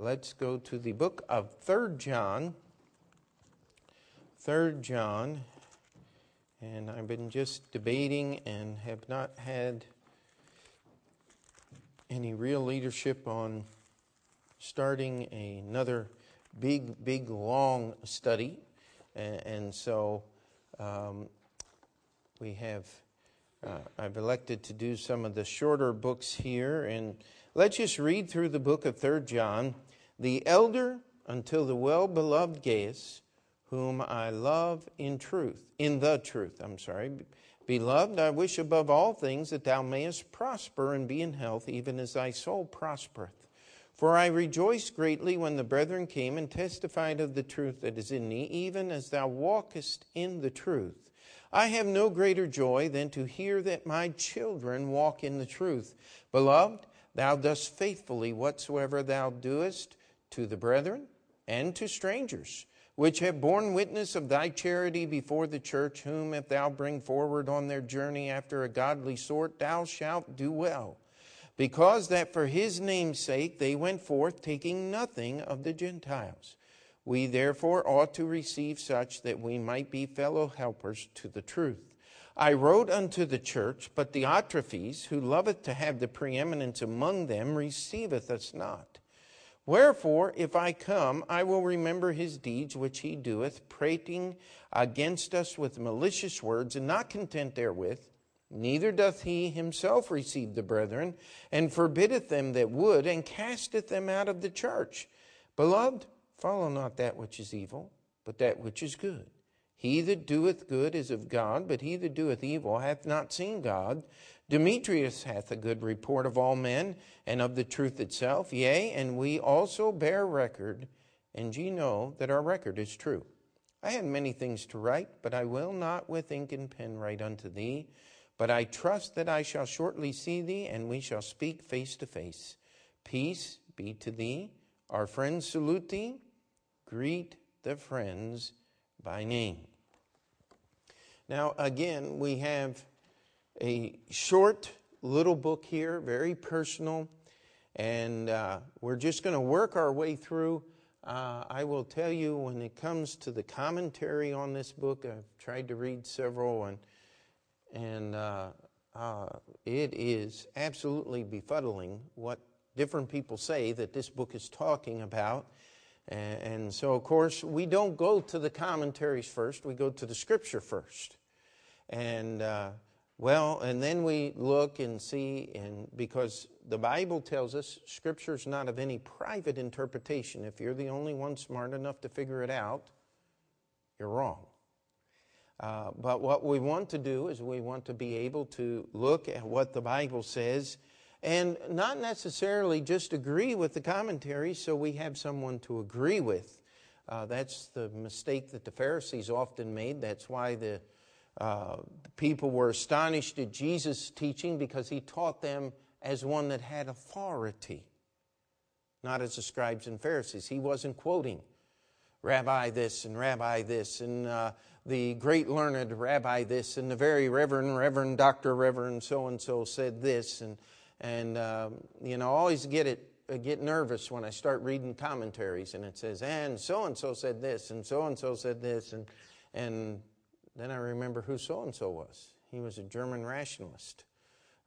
let's go to the book of Third John. Third John, and I've been just debating and have not had any real leadership on starting another big, big, long study. And, so um, we have, uh, I've elected to do some of the shorter books here. And let's just read through the book of Third John. The elder until the well beloved Gaius, whom I love in truth, in the truth, I'm sorry. Beloved, I wish above all things that thou mayest prosper and be in health, even as thy soul prospereth. For I rejoiced greatly when the brethren came and testified of the truth that is in thee, even as thou walkest in the truth. I have no greater joy than to hear that my children walk in the truth. Beloved, thou dost faithfully whatsoever thou doest to the brethren and to strangers which have borne witness of thy charity before the church, whom if thou bring forward on their journey after a godly sort, thou shalt do well. Because that for his name's sake they went forth, taking nothing of the Gentiles. We therefore ought to receive such that we might be fellow helpers to the truth. I wrote unto the church, but Diotrephes, who loveth to have the preeminence among them, receiveth us not. Wherefore, if I come, I will remember his deeds which he doeth, prating against us with malicious words, and not content therewith. Neither doth he himself receive the brethren, and forbiddeth them that would, and casteth them out of the church. Beloved, follow not that which is evil, but that which is good. He that doeth good is of God, but he that doeth evil hath not seen God. Demetrius hath a good report of all men and of the truth itself. Yea, and we also bear record, and ye know that our record is true. I had many things to write, but I will not with ink and pen write unto thee. But I trust that I shall shortly see thee, and we shall speak face to face. Peace be to thee. Our friends salute thee. Greet the friends by name. Now, again, we have a short little book here, very personal, and uh, we're just going to work our way through. Uh, I will tell you when it comes to the commentary on this book, I've tried to read several, and and uh, uh it is absolutely befuddling what different people say that this book is talking about. And, and so, of course, we don't go to the commentaries first; we go to the Scripture first, and uh, well, and then we look and see, and because the Bible tells us Scripture is not of any private interpretation. If you're the only one smart enough to figure it out, you're wrong. Uh, but what we want to do is we want to be able to look at what the Bible says and not necessarily just agree with the commentary so we have someone to agree with. Uh, that's the mistake that the Pharisees often made. That's why the uh, people were astonished at Jesus' teaching because he taught them as one that had authority, not as the scribes and Pharisees. He wasn't quoting Rabbi this and Rabbi this and uh, the great learned Rabbi this and the very Reverend Reverend Doctor Reverend so and so said this and and um, you know I always get it I get nervous when I start reading commentaries and it says and so and so said this and so and so said this and and then I remember who so and so was. He was a German rationalist.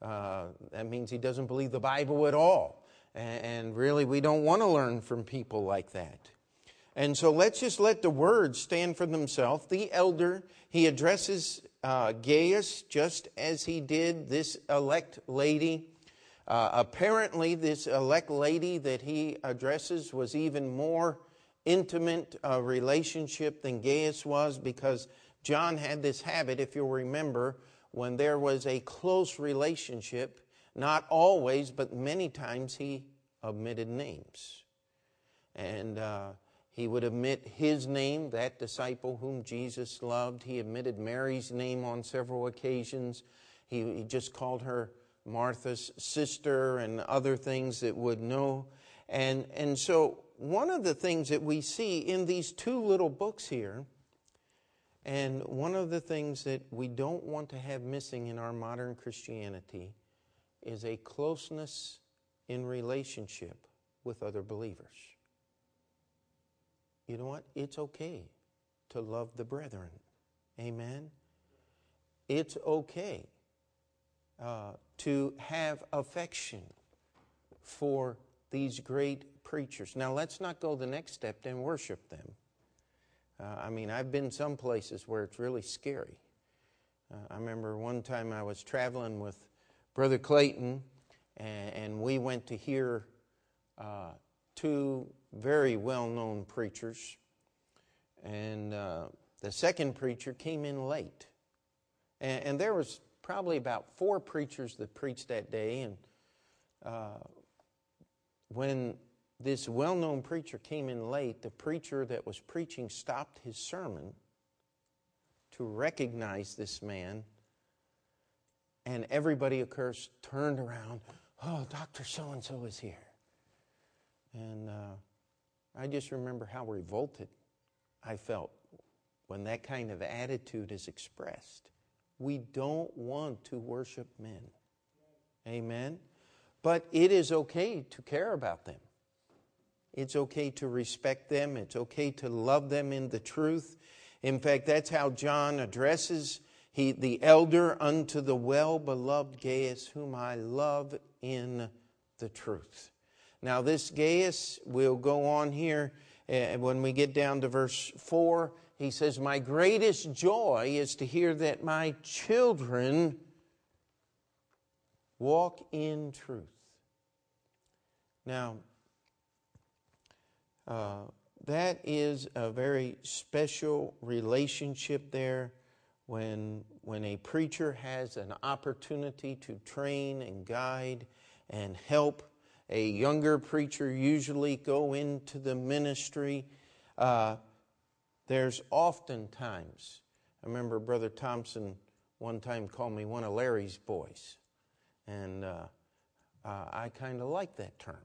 Uh, that means he doesn't believe the Bible at all. And, and really, we don't want to learn from people like that. And so let's just let the words stand for themselves. The elder, he addresses uh, Gaius just as he did this elect lady. Uh, apparently, this elect lady that he addresses was even more intimate uh, relationship than Gaius was because John had this habit, if you'll remember, when there was a close relationship, not always, but many times he omitted names. And uh, he would omit his name, that disciple whom Jesus loved. He omitted Mary's name on several occasions. He, he just called her Martha's sister and other things that would know. And, and so, one of the things that we see in these two little books here and one of the things that we don't want to have missing in our modern Christianity is a closeness in relationship with other believers. you know what? It's okay to love the brethren. Amen. It's okay uh, to have affection for these great preachers. Now, let's not go the next step and worship them. Uh, I mean, I've been some places where it's really scary. Uh, I remember one time I was traveling with Brother Clayton, and, and we went to hear uh, two very well known preachers. And uh, the second preacher came in late. And, and, there was probably about four preachers that preached that day. And uh, when this well known preacher came in late, the preacher that was preaching stopped his sermon to recognize this man. And everybody, of course, turned around. Oh, Dr. So and so is here. And uh, I just remember how revolted I felt when that kind of attitude is expressed. We don't want to worship men. Amen? But it is okay to care about them. It's okay to respect them. It's okay to love them in the truth. In fact, that's how John addresses he, the elder unto the well beloved Gaius, whom I love in the truth. Now, this Gaius will go on here uh, when we get down to verse 4. He says, My greatest joy is to hear that my children walk in truth. Now, uh, that is a very special relationship there when, when a preacher has an opportunity to train and guide and help a younger preacher usually go into the ministry. Uh, there's oftentimes, I remember Brother Thompson one time called me one of Larry's boys, and uh, uh, I kind of like that term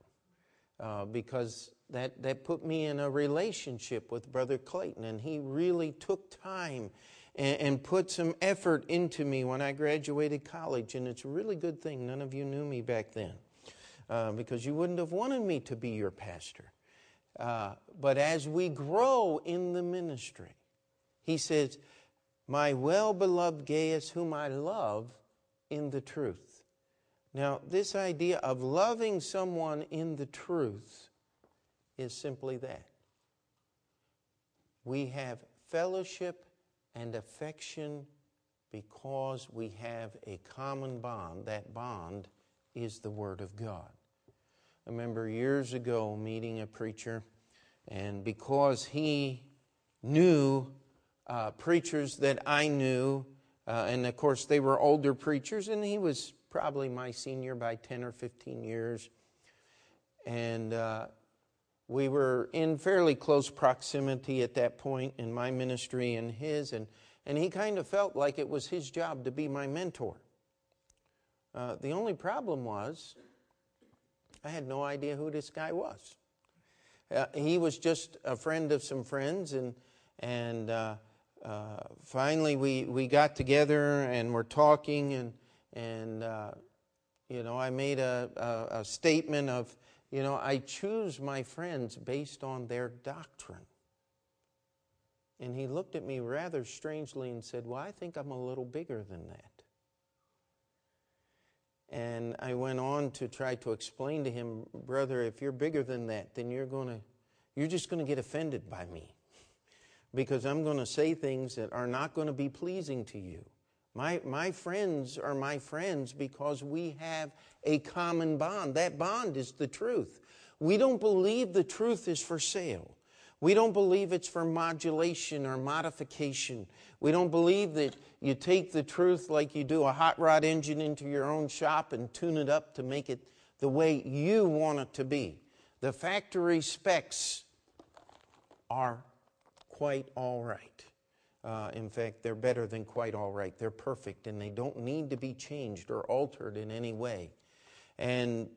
uh, because that, that put me in a relationship with Brother Clayton, and he really took time and, and put some effort into me when I graduated college, and it's a really good thing. None of you knew me back then uh, because you wouldn't have wanted me to be your pastor. Uh, but as we grow in the ministry, he says, My well beloved Gaius, whom I love in the truth. Now, this idea of loving someone in the truth is simply that. We have fellowship and affection because we have a common bond. That bond is the Word of God. I remember years ago meeting a preacher, and because he knew uh, preachers that I knew, uh, and of course they were older preachers, and he was probably my senior by 10 or 15 years. And uh, we were in fairly close proximity at that point in my ministry and his, and, and he kind of felt like it was his job to be my mentor. Uh, the only problem was I had no idea who this guy was. Uh, he was just a friend of some friends, and, and uh, uh, finally we, we got together and we're talking, and, and uh, you know, I made a, a, a statement of, you know, I choose my friends based on their doctrine. And he looked at me rather strangely and said, Well, I think I'm a little bigger than that. And I went on to try to explain to him, brother, if you're bigger than that, then you're going to, you're just going to get offended by me because I'm going to say things that are not going to be pleasing to you. My, my friends are my friends because we have a common bond. That bond is the truth. We don't believe the truth is for sale. We don't believe it's for modulation or modification. We don't believe that you take the truth like you do a hot rod engine into your own shop and tune it up to make it the way you want it to be. The factory specs are quite all right. Uh, in fact, they're better than quite all right. They're perfect and they don't need to be changed or altered in any way. And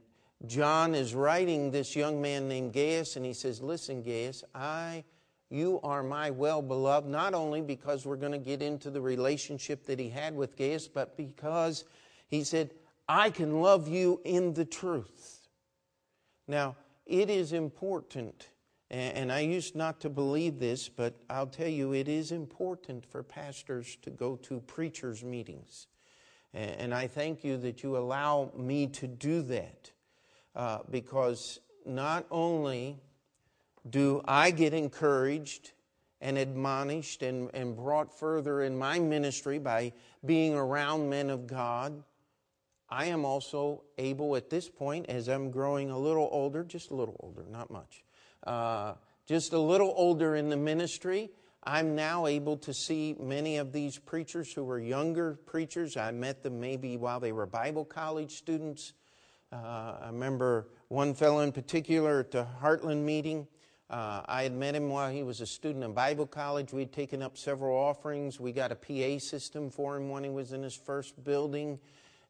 John is writing this young man named Gaius, and he says, Listen, Gaius, I, you are my well beloved, not only because we're going to get into the relationship that he had with Gaius, but because he said, I can love you in the truth. Now, it is important, And I used not to believe this, but I'll tell you, it is important for pastors to go to preachers' meetings. And I thank you that you allow me to do that uh, because not only do I get encouraged and admonished and, and brought further in my ministry by being around men of God, I am also able at this point, as I'm growing a little older, just a little older, not much, uh, just a little older in the ministry, I'm now able to see many of these preachers who were younger preachers. I met them maybe while they were Bible college students. Uh, I remember one fellow in particular at the Heartland meeting. Uh, I had met him while he was a student in Bible college. We'd taken up several offerings. We got a PA system for him when he was in his first building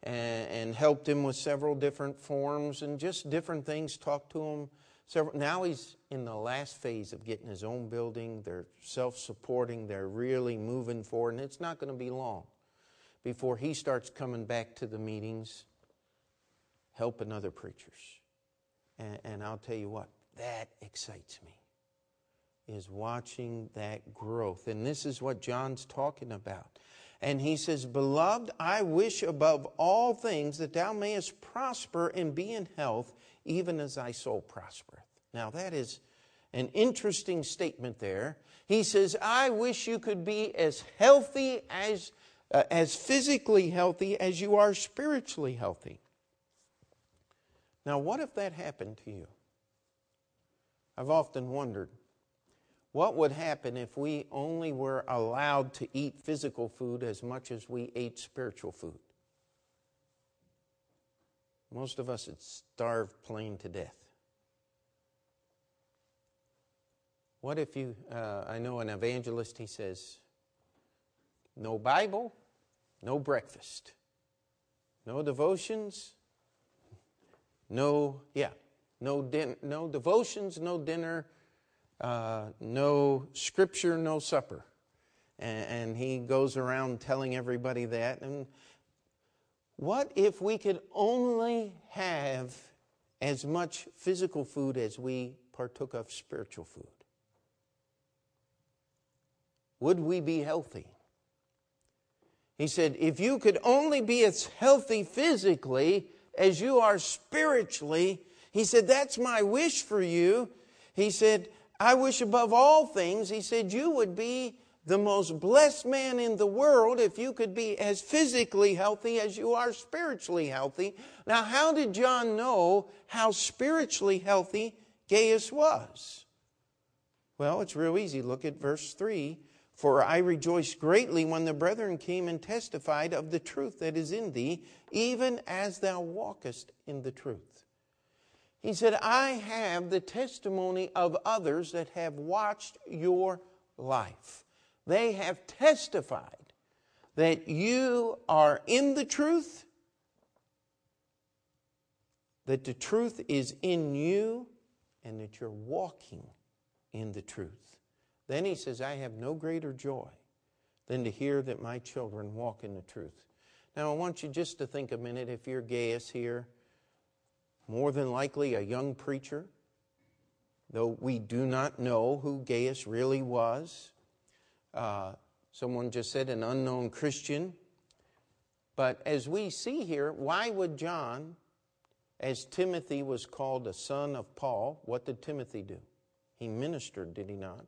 and, and helped him with several different forms and just different things, talked to him several, now he's in the last phase of getting his own building. They're self supporting, they're really moving forward, and it's not going to be long before he starts coming back to the meetings, helping other preachers. And, and I'll tell you what, that excites me, is watching that growth. And this is what John's talking about. And he says, Beloved, I wish above all things that thou mayest prosper and be in health, even as thy soul prospereth. Now, that is an interesting statement there. He says, I wish you could be as healthy as, uh, as physically healthy as you are spiritually healthy. Now, what if that happened to you? I've often wondered what would happen if we only were allowed to eat physical food as much as we ate spiritual food? Most of us would starve plain to death. What if you, uh, I know an evangelist, he says, no Bible, no breakfast, no devotions, no, yeah, no, din- no devotions, no dinner, uh, no scripture, no supper. And, and he goes around telling everybody that. And what if we could only have as much physical food as we partook of spiritual food? Would we be healthy? He said, if you could only be as healthy physically as you are spiritually, he said, that's my wish for you. He said, I wish above all things, he said, you would be the most blessed man in the world if you could be as physically healthy as you are spiritually healthy. Now, how did John know how spiritually healthy Gaius was? Well, it's real easy. Look at verse 3. For I rejoiced greatly when the brethren came and testified of the truth that is in thee, even as thou walkest in the truth. He said, I have the testimony of others that have watched your life. They have testified that you are in the truth, that the truth is in you, and that you're walking in the truth. Then he says, I have no greater joy than to hear that my children walk in the truth. Now, I want you just to think a minute if you're Gaius here, more than likely a young preacher, though we do not know who Gaius really was. Uh, someone just said an unknown Christian. But as we see here, why would John, as Timothy was called a son of Paul, what did Timothy do? He ministered, did he not?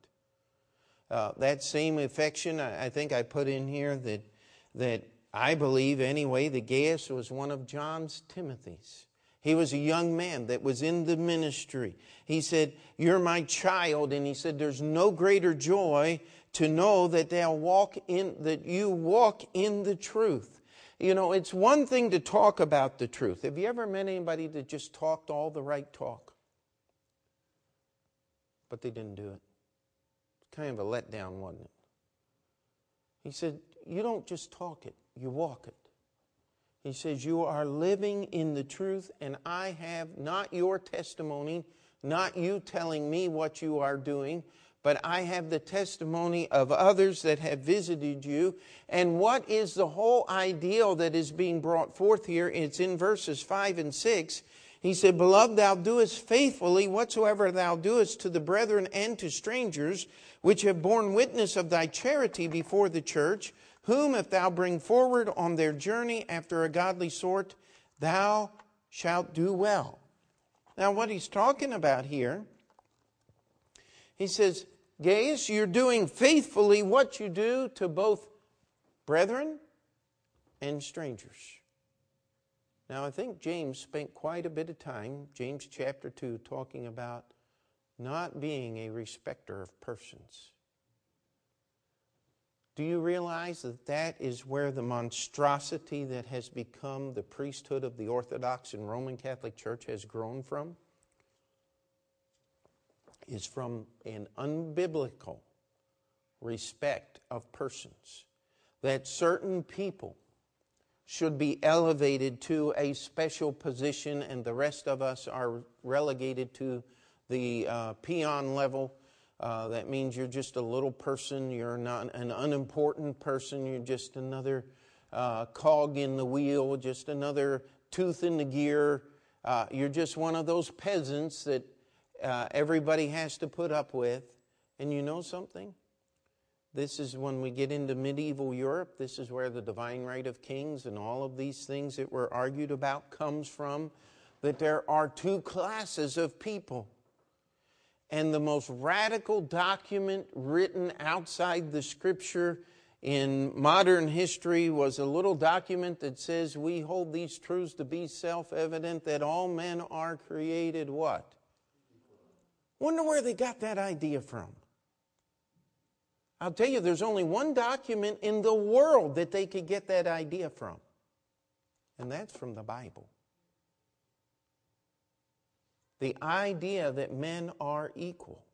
Uh, that same affection, I, I, think I put in here that, that I believe anyway that Gaius was one of John's Timothy's. He was a young man that was in the ministry. He said, You're my child. And he said, There's no greater joy to know that they'll walk in, that you walk in the truth. You know, it's one thing to talk about the truth. Have you ever met anybody that just talked all the right talk? But they didn't do it. Kind of a letdown, wasn't it? He said, You don't just talk it, you walk it. He says, You are living in the truth, and I have not your testimony, not you telling me what you are doing, but I have the testimony of others that have visited you. And what is the whole ideal that is being brought forth here? It's in verses 5 and 6. He said, Beloved, thou doest faithfully whatsoever thou doest to the brethren and to strangers, which have borne witness of thy charity before the church, whom if thou bring forward on their journey after a godly sort, thou shalt do well. Now, what he's talking about here, he says, Gaius, you're doing faithfully what you do to both brethren and strangers. Now, I think James spent quite a bit of time, James chapter 2, talking about not being a respecter of persons. Do you realize that that is where the monstrosity that has become the priesthood of the Orthodox and Roman Catholic Church has grown from? Is from an unbiblical respect of persons. That certain people should be elevated to a special position, and the rest of us are relegated to the uh, peon level. Uh, that means you're just a little person, you're not an unimportant person, you're just another uh, cog in the wheel, just another tooth in the gear. Uh, you're just one of those peasants that uh, everybody has to put up with. And you know something? This is when we get into medieval Europe. This is where the divine right of kings and all of these things that were argued about comes from. That there are two classes of people. And the most radical document written outside the scripture in modern history was a little document that says we hold these truths to be self-evident that all men are created what? Wonder where they got that idea from. I'll tell you, there's only one document in the world that they could get that idea from, and that's from the Bible. The idea that men are equal.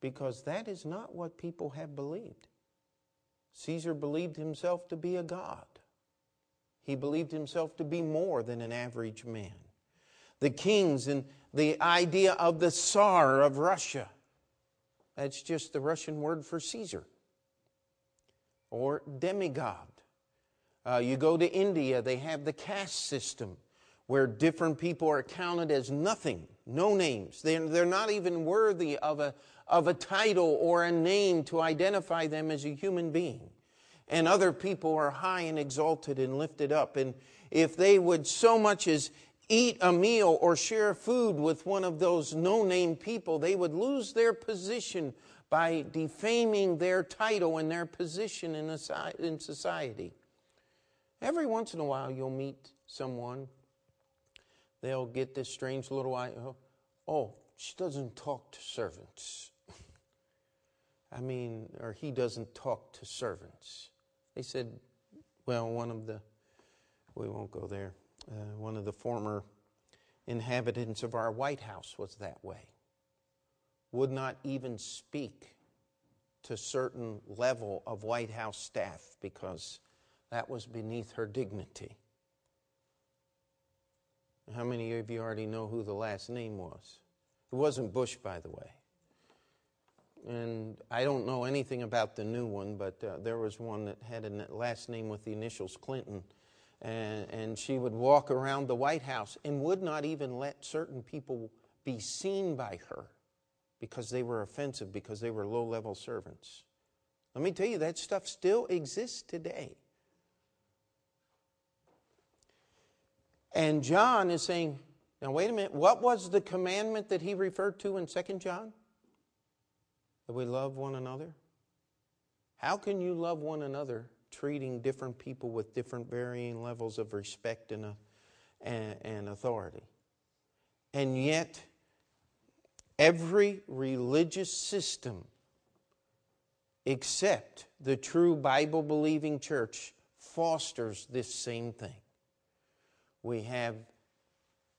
Because that is not what people have believed. Caesar believed himself to be a god. He believed himself to be more than an average man. The kings and the idea of the Tsar of Russia that's just the Russian word for Caesar or demigod. Uh, you go to India, they have the caste system where different people are counted as nothing, no names. They're, they're not even worthy of a, of a title or a name to identify them as a human being. And other people are high and exalted and lifted up. And if they would so much as eat a meal or share food with one of those no name people, they would lose their position by defaming their title and their position in society. Every once in a while, you'll meet someone, they'll get this strange little idea oh, oh, she doesn't talk to servants. I mean, or he doesn't talk to servants. They said, well, one of the, we won't go there. Uh, one of the former inhabitants of our White House was that way. Would not even speak to certain level of White House staff because that was beneath her dignity. How many of you already know who the last name was? It wasn't Bush, by the way. And I don't know anything about the new one, but uh, there was one that had a last name with the initials Clinton and, and she would walk around the White House and would not even let certain people be seen by her because they were offensive, because they were low level servants. Let me tell you, that stuff still exists today. And John is saying, now wait a minute, what was the commandment that he referred to in 2 John? That we love one another? How can you love one another treating different people with different varying levels of respect and, uh, and, and authority. And yet, every religious system except the true Bible believing church fosters this same thing. We have,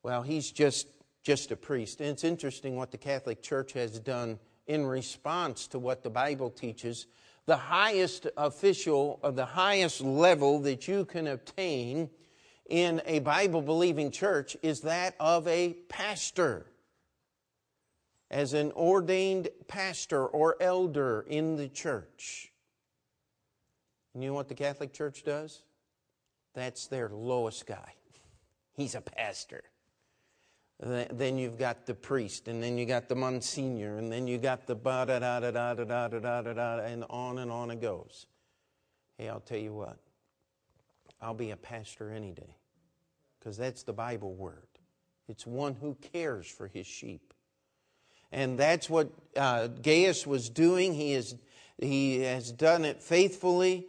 well, he's just, just a priest. And it's interesting what the Catholic Church has done in response to what the Bible teaches the highest official of the highest level that you can obtain in a Bible believing church is that of a pastor. As an ordained pastor or elder in the church. You know what the Catholic Church does? That's their lowest guy. He's a pastor. Then you've got the priest, and then you got the monsignor, and then you got the ba da da da da da da da da da, and on and on it goes. Hey, I'll tell you what. I'll be a pastor any day, because that's the Bible word. It's one who cares for his sheep, and that's what uh, Gaius was doing. He is he has done it faithfully.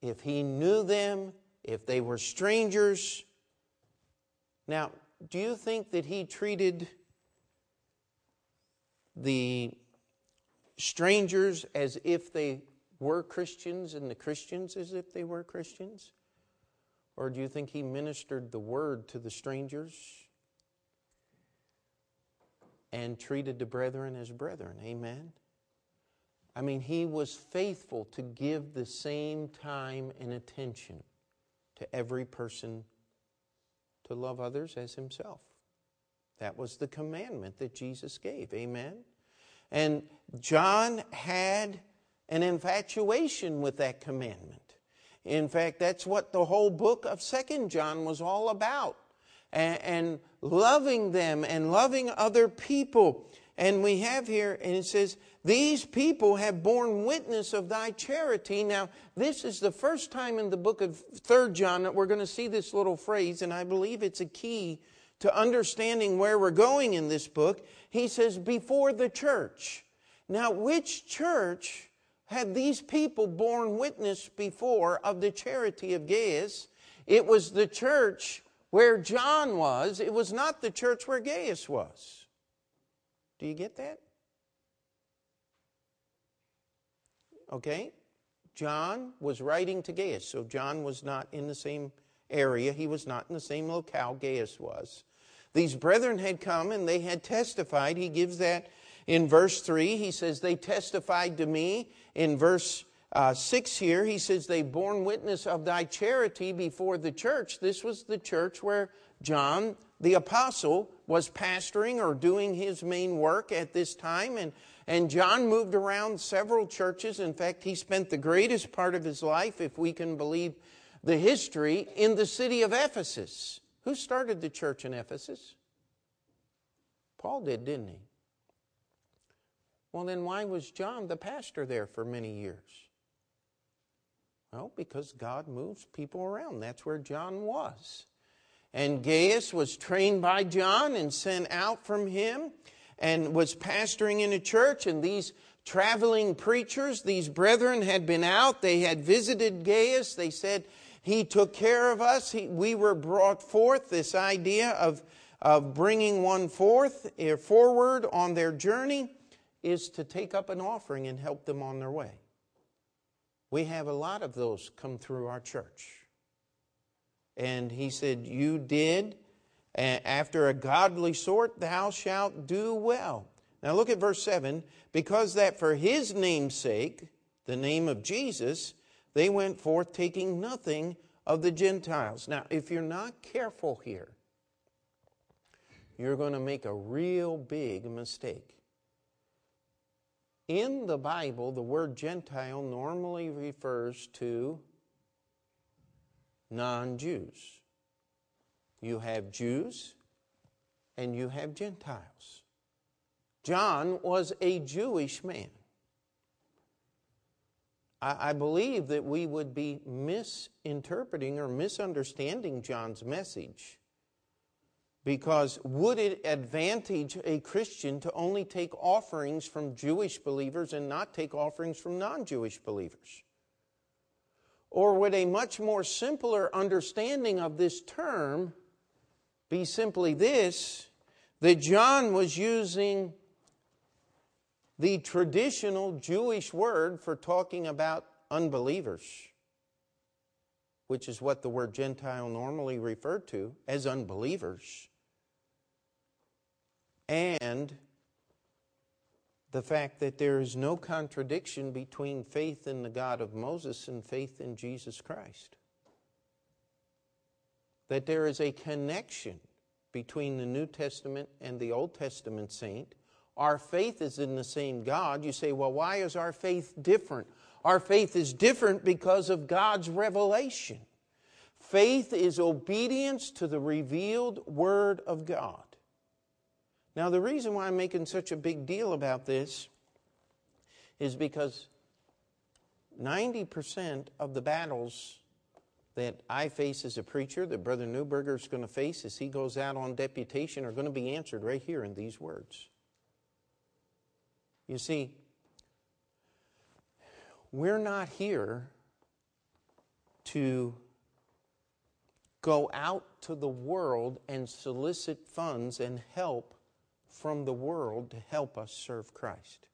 If he knew them, if they were strangers. Now, do you think that he treated the strangers as if they were Christians and the Christians as if they were Christians? Or do you think he ministered the word to the strangers and treated the brethren as brethren? Amen. I mean, he was faithful to give the same time and attention to every person to love others as himself. That was the commandment that Jesus gave. Amen. And John had an infatuation with that commandment. In fact, that's what the whole book of Second John was all about. And, and loving them and loving other people. And we have here, and it says, These people have borne witness of thy charity. Now, this is the first time in the book of Third John that we're going to see this little phrase, and I believe it's a key to understanding where we're going in this book. He says, Before the church. Now, which church had these people borne witness before of the charity of Gaius? It was the church where John was, it was not the church where Gaius was. Do you get that? Okay? John was writing to Gaius, so John was not in the same area. He was not in the same locale Gaius was. These brethren had come and they had testified. He gives that in verse 3. He says, They testified to me. In verse uh, 6 here, he says, They borne witness of thy charity before the church. This was the church where John the apostle was pastoring or doing his main work at this time. And, and John moved around several churches. In fact, he spent the greatest part of his life, if we can believe the history, in the city of Ephesus. Who started the church in Ephesus? Paul did, didn't he? Well, then why was John the pastor there for many years? Well, because God moves people around. That's where John was. And Gaius was trained by John and sent out from him and was pastoring in a church. And these traveling preachers, these brethren, had been out. They had visited Gaius. They said, He took care of us. He, we were brought forth. This idea of, of bringing one forth, eh, forward on their journey is to take up an offering and help them on their way. We have a lot of those come through our church. And he said, You did. After a godly sort, thou shalt do well. Now look at verse 7. Because that for his name's sake, the name of Jesus, they went forth taking nothing of the Gentiles. Now, if you're not careful here, you're going to make a real big mistake. In the Bible, the word Gentile normally refers to non Jews. You have Jews and you have Gentiles. John was a Jewish man. I, believe that we would be misinterpreting or misunderstanding John's message because would it advantage a Christian to only take offerings from Jewish believers and not take offerings from non Jewish believers? Or would a much more simpler understanding of this term be simply this that John was using the traditional Jewish word for talking about unbelievers, which is what the word Gentile normally referred to as unbelievers, and the fact that there is no contradiction between faith in the God of Moses and faith in Jesus Christ. That there is a connection between the New Testament and the Old Testament saint. Our faith is in the same God. You say, well, why is our faith different? Our faith is different because of God's revelation. Faith is obedience to the revealed Word of God. Now, the reason why I'm making such a big deal about this is because 90% of the battles that I face as a preacher, that Brother Newberger is going to face as he goes out on deputation, are going to be answered right here in these words. You see, we're not here to go out to the world and solicit funds and help from the world to help us serve Christ.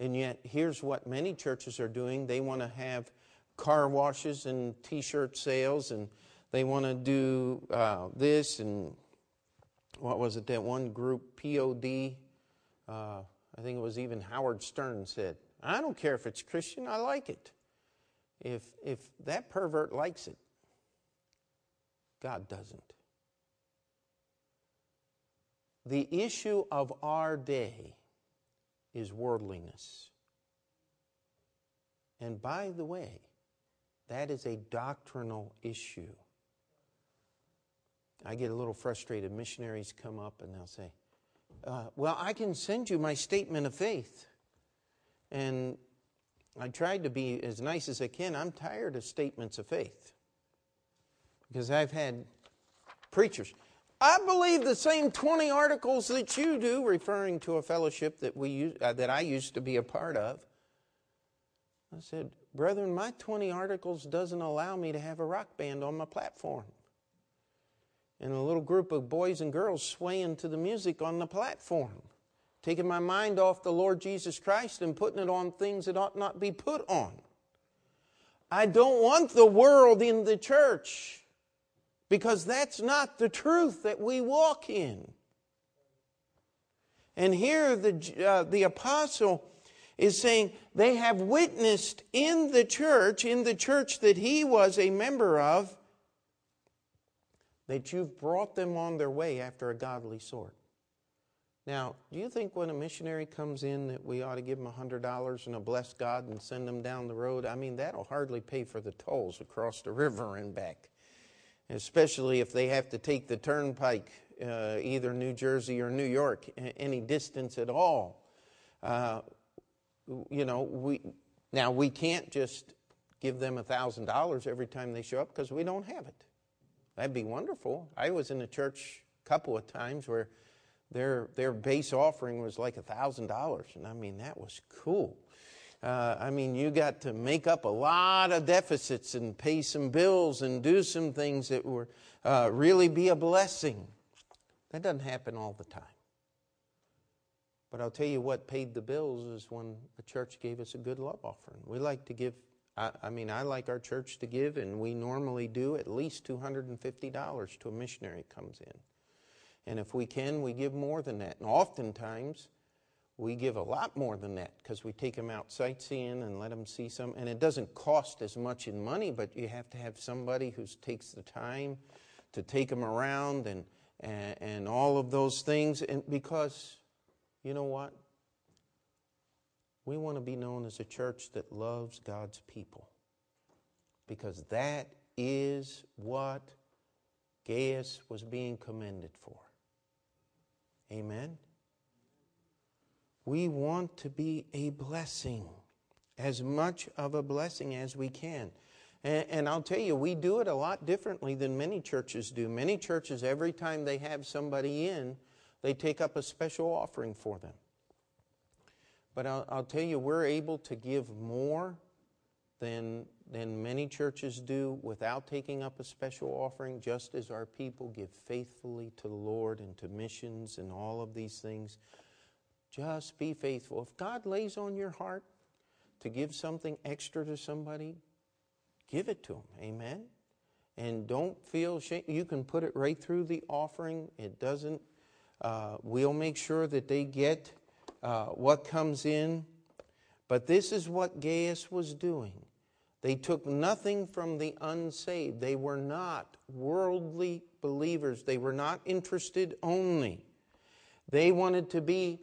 And yet, here's what many churches are doing they want to have car washes and t shirt sales, and they want to do uh, this and what was it that one group, POD? Uh, I think it was even Howard Stern said, I don't care if it's Christian, I like it. If, if that pervert likes it, God doesn't. The issue of our day is worldliness. And by the way, that is a doctrinal issue. I get a little frustrated. Missionaries come up and they'll say, uh, Well, I can send you my statement of faith. And I tried to be as nice as I can. I'm tired of statements of faith because I've had preachers. I believe the same 20 articles that you do, referring to a fellowship that, we, uh, that I used to be a part of. I said, Brethren, my 20 articles doesn't allow me to have a rock band on my platform. And a little group of boys and girls swaying to the music on the platform taking my mind off the Lord Jesus Christ and putting it on things that ought not be put on. I don't want the world in the church because that's not the truth that we walk in. And here the, uh, the apostle is saying they have witnessed in the church, in the church that he was a member of, that you've brought them on their way after a godly sort. Now, do you think when a missionary comes in that we ought to give them $100 and a bless God and send them down the road? I mean, that'll hardly pay for the tolls across the river and back, especially if they have to take the turnpike, uh, either New Jersey or New York, any distance at all. Uh, you know, we, now we can't just give them a $1,000 every time they show up because we don't have it. That'd be wonderful. I was in a church a couple of times where their, their base offering was like a $1,000. And I mean, that was cool. Uh, I mean, you got to make up a lot of deficits and pay some bills and do some things that were uh, really be a blessing. That doesn't happen all the time. But I'll tell you what paid the bills is when the church gave us a good love offering. We like to give, I, I mean, I like our church to give, and we normally do at least $250 to a missionary comes in. And if we can, we give more than that. And oftentimes, we give a lot more than that because we take them out sightseeing and let them see some. And it doesn't cost as much in money, but you have to have somebody who takes the time to take them around and, and, and all of those things. And because, you know what? We want to be known as a church that loves God's people because that is what Gaius was being commended for. Amen. We want to be a blessing, as much of a blessing as we can. And, and, I'll tell you, we do it a lot differently than many churches do. Many churches, every time they have somebody in, they take up a special offering for them. But I'll, I'll tell you, we're able to give more than, than many churches do without taking up a special offering, just as our people give faithfully to the Lord and to missions and all of these things. Just be faithful. If God lays on your heart to give something extra to somebody, give it to them. Amen. And don't feel shame. You can put it right through the offering. It doesn't. Uh, we'll make sure that they get uh, what comes in. But this is what Gaius was doing. They took nothing from the unsaved. They were not worldly believers. They were not interested only. They wanted to be,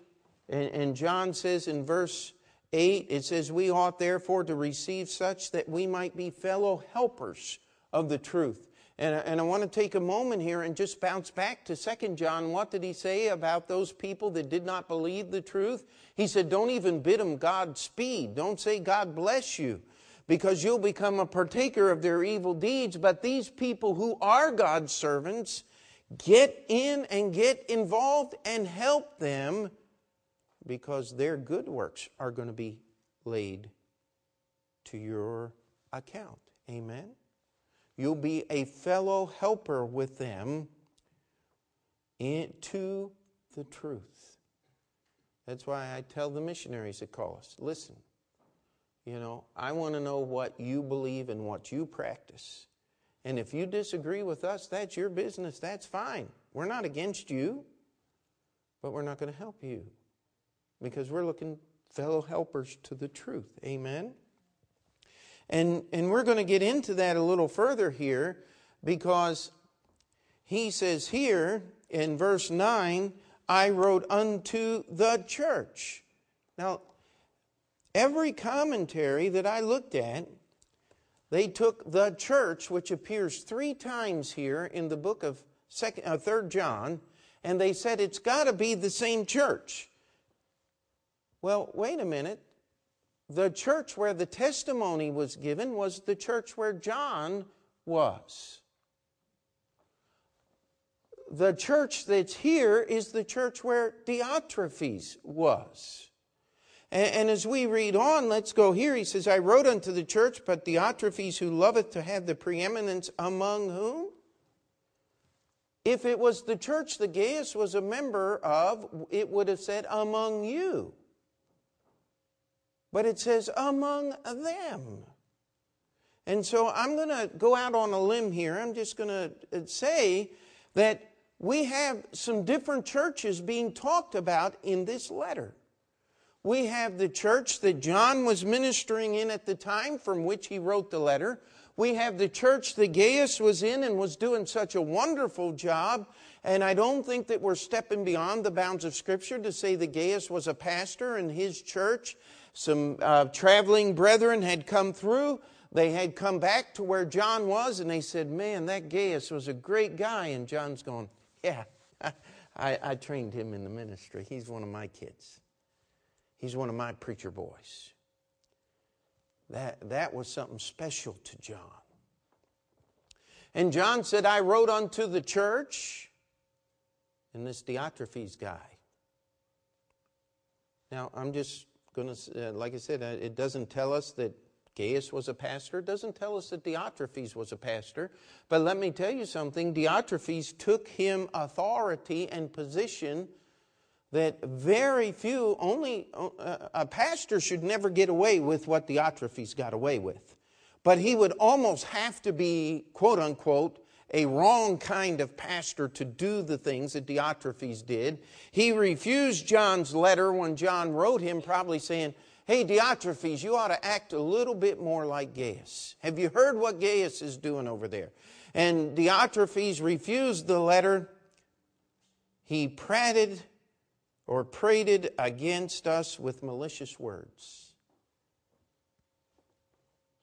and, John says in verse 8, it says, We ought therefore to receive such that we might be fellow helpers of the truth. And, and I want to take a moment here and just bounce back to 2 John. What did he say about those people that did not believe the truth? He said, Don't even bid them Godspeed. Don't say God bless you because you'll become a partaker of their evil deeds. But these people who are God's servants, get in and get involved and help them because their good works are going to be laid to your account. Amen. You'll be a fellow helper with them into the truth. That's why I tell the missionaries that call us listen, you know, I want to know what you believe and what you practice. And if you disagree with us, that's your business. That's fine. We're not against you, but we're not going to help you because we're looking fellow helpers to the truth. Amen. And and we're going to get into that a little further here because he says here in verse 9, I wrote unto the church. Now, every commentary that I looked at, they took the church, which appears three times here in the book of second, uh, 3rd John, and they said it's got to be the same church. Well, wait a minute. The church where the testimony was given was the church where John was. The church that's here is the church where Diotrephes was. And, and, as we read on, let's go here. He says, I wrote unto the church, but Diotrephes, who loveth to have the preeminence among whom? If it was the church that Gaius was a member of, it would have said, among you. But it says, among them. And so I'm going to go out on a limb here. I'm just going to uh, say that we have some different churches being talked about in this letter. We have the church that John was ministering in at the time from which he wrote the letter. We have the church that Gaius was in and was doing such a wonderful job. And I don't think that we're stepping beyond the bounds of Scripture to say that Gaius was a pastor in his church. Some uh, traveling brethren had come through. They had come back to where John was, and they said, Man, that Gaius was a great guy. And John's going, Yeah, I, I trained him in the ministry. He's one of my kids, he's one of my preacher boys. That, that was something special to John. And John said, I wrote unto the church, and this Diotrephes guy. Now, I'm just going to, uh, like I said, uh, it doesn't tell us that Gaius was a pastor. It doesn't tell us that Diotrephes was a pastor. But let me tell you something Diotrephes took him authority and position that very few, only uh, a pastor should never get away with what Diotrephes got away with. But he would almost have to be, quote unquote, a wrong kind of pastor to do the things that Diotrephes did. He refused John's letter when John wrote him, probably saying, Hey, Diotrephes, you ought to act a little bit more like Gaius. Have you heard what Gaius is doing over there? And Diotrephes refused the letter. He prated or prated against us with malicious words.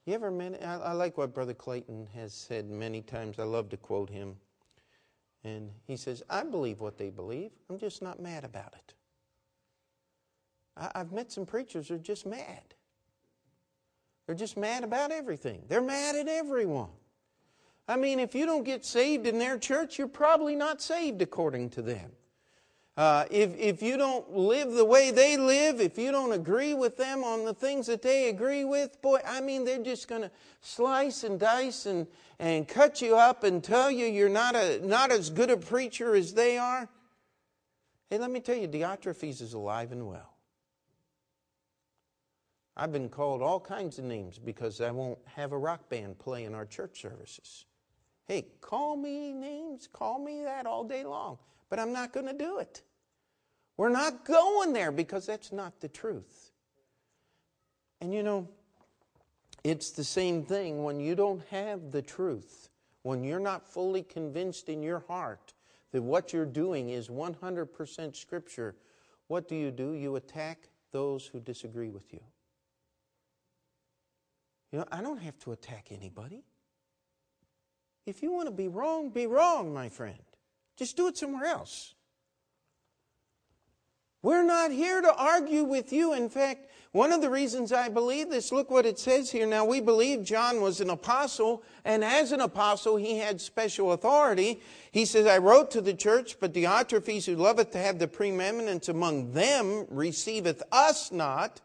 You ever met, I, I like what Brother Clayton has said many times. I love to quote him. And he says, I believe what they believe. I'm just not mad about it. I, I've met some preachers who are just mad. They're just mad about everything. They're mad at everyone. I mean, if you don't get saved in their church, you're probably not saved according to them. Uh, if, if you don't live the way they live, if you don't agree with them on the things that they agree with, boy, I mean, they're just going to slice and dice and, and cut you up and tell you you're not, a, not as good a preacher as they are. Hey, let me tell you, Diotrephes is alive and well. I've been called all kinds of names because I won't have a rock band play in our church services. Hey, call me names, call me that all day long, but I'm not going to do it. We're not going there because that's not the truth. And you know, it's the same thing when you don't have the truth, when you're not fully convinced in your heart that what you're doing is 100% Scripture, what do you do? You attack those who disagree with you. You know, I don't have to attack anybody. If you want to be wrong, be wrong, my friend. Just do it somewhere else. We're not here to argue with you. In fact, one of the reasons I believe this, look what it says here. Now, we believe John was an apostle, and as an apostle, he had special authority. He says, I wrote to the church, but Diotrephes, who loveth to have the preeminence among them, receiveth us not.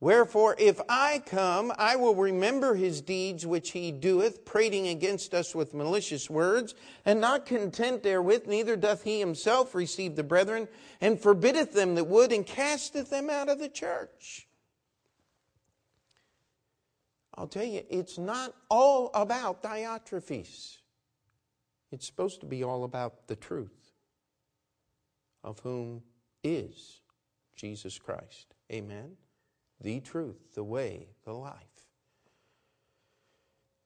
Wherefore, if I come, I will remember his deeds which he doeth, prating against us with malicious words, and not content therewith, neither doth he himself receive the brethren, and forbiddeth them that would, and casteth them out of the church. I'll tell you, it's not all about Diotrephes. It's supposed to be all about the truth of whom is Jesus Christ. Amen the truth, the way, the life.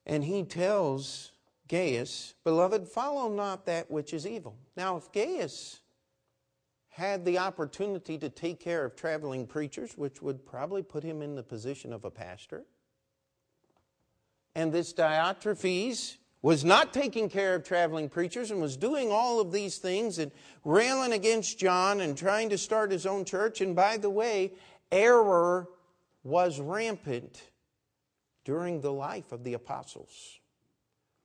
And he tells Gaius, Beloved, follow not that which is evil. Now, if Gaius had the opportunity to take care of traveling preachers, which would probably put him in the position of a pastor, and this Diotrephes was not taking care of traveling preachers and was doing all of these things and railing against John and trying to start his own church. And by the way, error was rampant during the life of the apostles.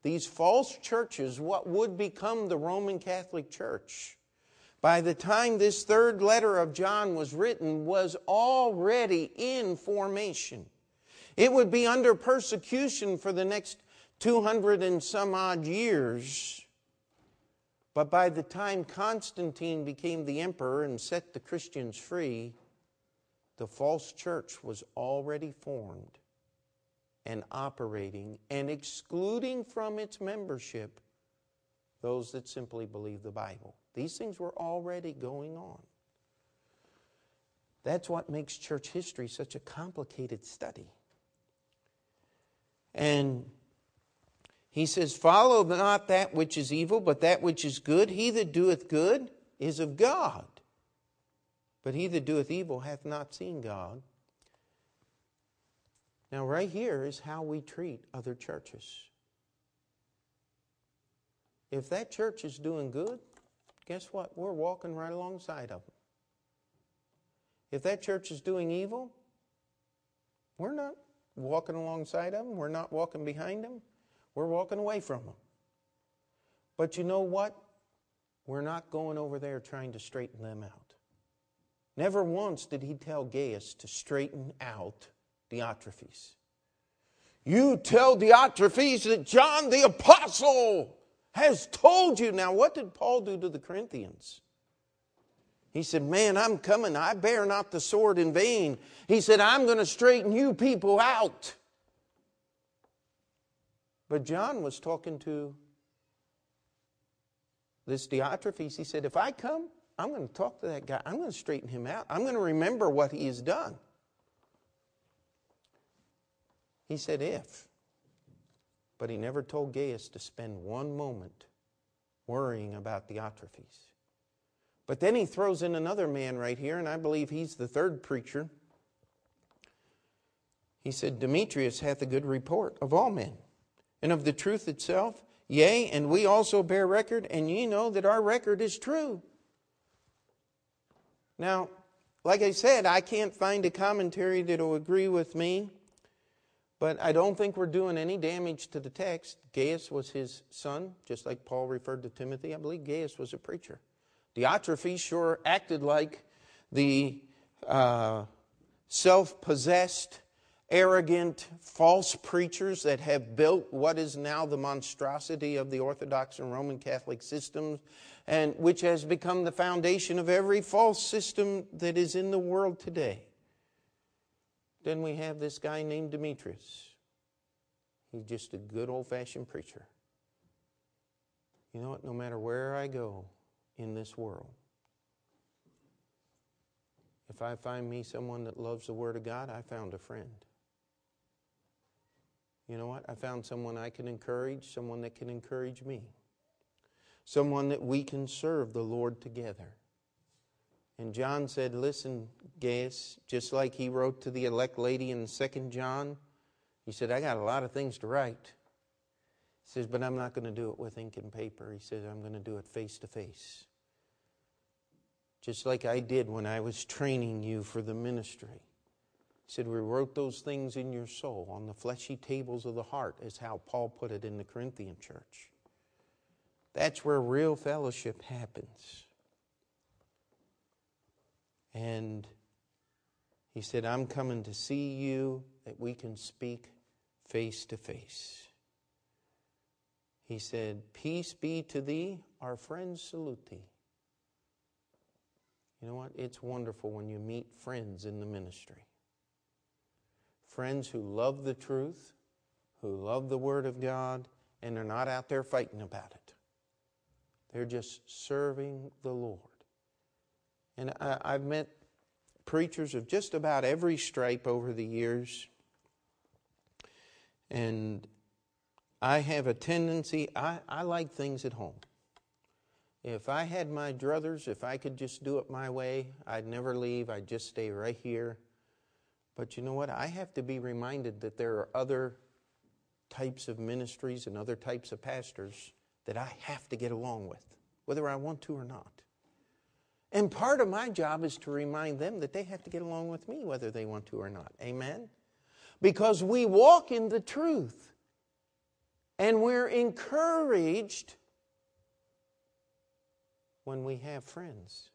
These false churches, what would become the Roman Catholic Church, by the time this third letter of John was written, was already in formation. It would be under persecution for the next 200 and some odd years. But by the time Constantine became the emperor and set the Christians free, the false church was already formed and operating and excluding from its membership those that simply believe the Bible. These things were already going on. That's what makes church history such a complicated study. And he says, Follow not that which is evil, but that which is good. He that doeth good is of God. But he that doeth evil hath not seen God. Now, right here is how we treat other churches. If that church is doing good, guess what? We're walking right alongside of them. If that church is doing evil, we're not walking alongside of them. We're not walking behind them. We're walking away from them. But you know what? We're not going over there trying to straighten them out. Never once did he tell Gaius to straighten out Diotrephes. You tell Diotrephes that John the Apostle has told you. Now, what did Paul do to the Corinthians? He said, Man, I'm coming. I bear not the sword in vain. He said, I'm going to straighten you people out. But John was talking to this Diotrephes. He said, If I come, I'm going to talk to that guy. I'm going to straighten him out. I'm going to remember what he has done. He said, if. But he never told Gaius to spend one moment worrying about the Diotrephes. But then he throws in another man right here, and I believe he's the third preacher. He said, Demetrius hath a good report of all men, and of the truth itself. Yea, and we also bear record, and ye know that our record is true. Now, like I said, I can't find a commentary that will agree with me, but I don't think we're doing any damage to the text. Gaius was his son, just like Paul referred to Timothy. I believe Gaius was a preacher. Diotrephes sure acted like the uh, self possessed, arrogant, false preachers that have built what is now the monstrosity of the Orthodox and Roman Catholic systems and which has become the foundation of every false system that is in the world today. Then we have this guy named Demetrius. He's just a good old fashioned preacher. You know what? No matter where I go in this world, if I find me someone that loves the Word of God, I found a friend. You know what? I found someone I can encourage, someone that can encourage me someone that we can serve the Lord together. And John said, Listen, Gaius, just like he wrote to the elect lady in 2 John, He said, I got a lot of things to write. He says, but I'm not going to do it with ink and paper. He says, I'm going to do it face to face. Just like I did when I was training you for the ministry. He said, We wrote those things in your soul on the fleshy tables of the heart, is how Paul put it in the Corinthian church. That's where real fellowship happens. And he said, I'm coming to see you that we can speak face to face. He said, Peace be to thee, our friends salute thee. You know what? It's wonderful when you meet friends in the ministry friends who love the truth, who love the Word of God, and they're not out there fighting about it. They're just serving the Lord. And I, have met preachers of just about every stripe over the years. And I have a tendency, I, I like things at home. If I had my druthers, if I could just do it my way, I'd never leave. I'd just stay right here. But you know what? I have to be reminded that there are other types of ministries and other types of pastors that I have to get along with, whether I want to or not. And part of my job is to remind them that they have to get along with me, whether they want to or not. Amen? Because we walk in the truth and we're encouraged when we have friends.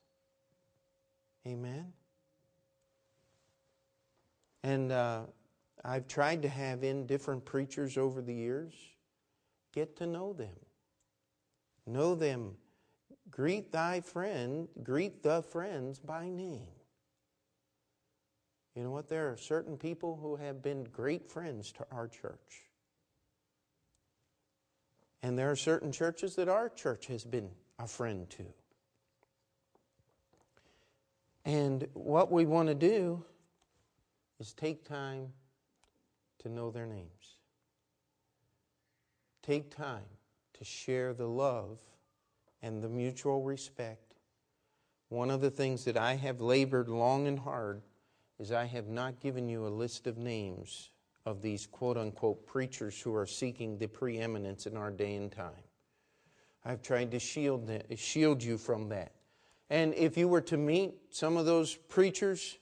Amen? And uh, I've tried to have in different preachers over the years. Get to know them. Know them. Greet thy friend, greet the friends by name. You know what? There are certain people who have been great friends to our church. And there are certain churches that our church has been a friend to. And what we want to do is take time to know their names. Take time share the love and the mutual respect. One of the things that I have labored long and hard is I have not given you a list of names of these quote unquote preachers who are seeking the preeminence in our day and time. I've tried to shield, shield you from that. And if you were to meet some of those preachers,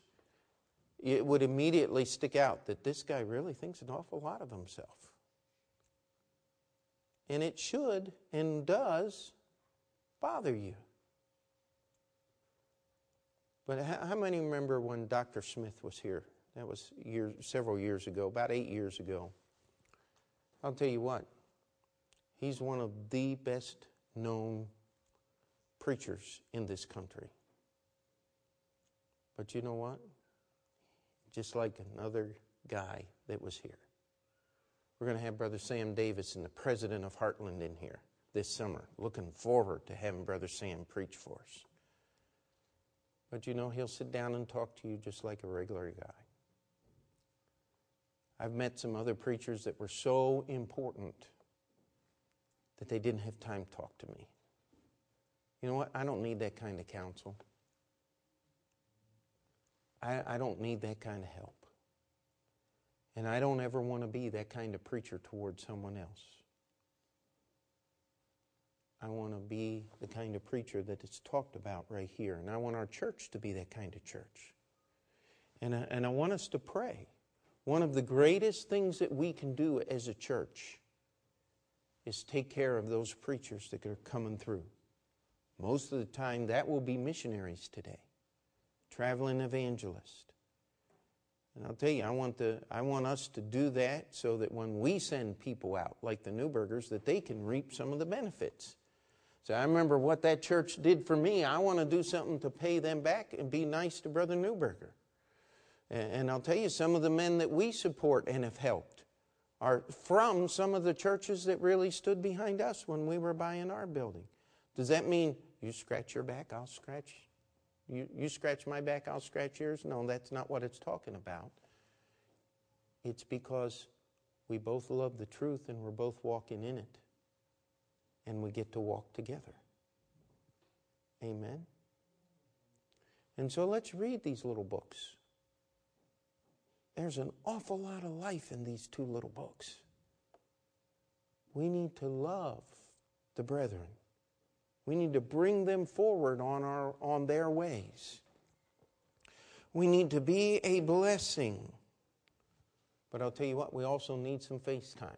it would immediately stick out that this guy really thinks an awful lot of himself. And it should and does bother you. But how many remember when Dr. Smith was here? That was years, several years ago, about eight years ago. I'll tell you what, he's one of the best known preachers in this country. But you know what? just like another guy that was here. We're going to have Brother Sam Davison, the president of Heartland, in here this summer. Looking forward to having Brother Sam preach for us. But you know, he'll sit down and talk to you just like a regular guy. I've met some other preachers that were so important that they didn't have time to talk to me. You know what? I don't need that kind of counsel. I, I don't need that kind of help. And I don't ever want to be that kind of preacher towards someone else. I want to be the kind of preacher that it's talked about right here. And I want our church to be that kind of church. And I, and I want us to pray. One of the greatest things that we can do as a church is take care of those preachers that are coming through. Most of the time, that will be missionaries today traveling evangelist. And I'll tell you, I want, the, I want us to do that so that when we send people out, like the Newbergers, that they can reap some of the benefits. So I remember what that church did for me. I want to do something to pay them back and be nice to Brother Newberger. And I'll tell you, some of the men that we support and have helped are from some of the churches that really stood behind us when we were buying our building. Does that mean you scratch your back, I'll scratch you, you scratch my back, I'll scratch yours. No, that's not what it's talking about. It's because we both love the truth and we're both walking in it. And we get to walk together. Amen. And so let's read these little books. there's an awful lot of life in these two little books. We need to love the brethren. We need to bring them forward on, our, on their ways. We need to be a blessing. But I'll tell you what, we also need some FaceTime.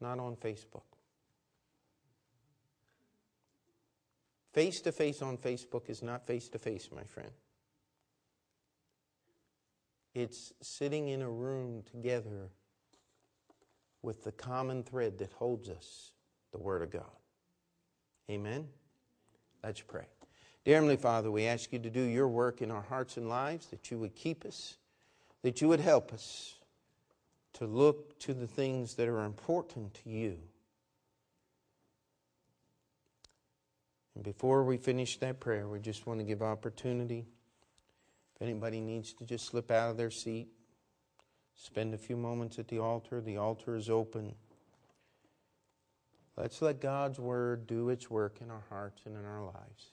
Not on Facebook. Face to face on Facebook is not face to face, my friend. It's sitting in a room together with the common thread that holds us, the Word of God. Amen? Let's pray. Dear Heavenly Father, we ask you to do your work in our hearts and lives, that you would keep us, that you would help us to look to the things that are important to you. And before we finish that prayer, we just want to give opportunity. If anybody needs to just slip out of their seat, spend a few moments at the altar, the altar is open. Let's let God's Word do its work in our hearts and in our lives.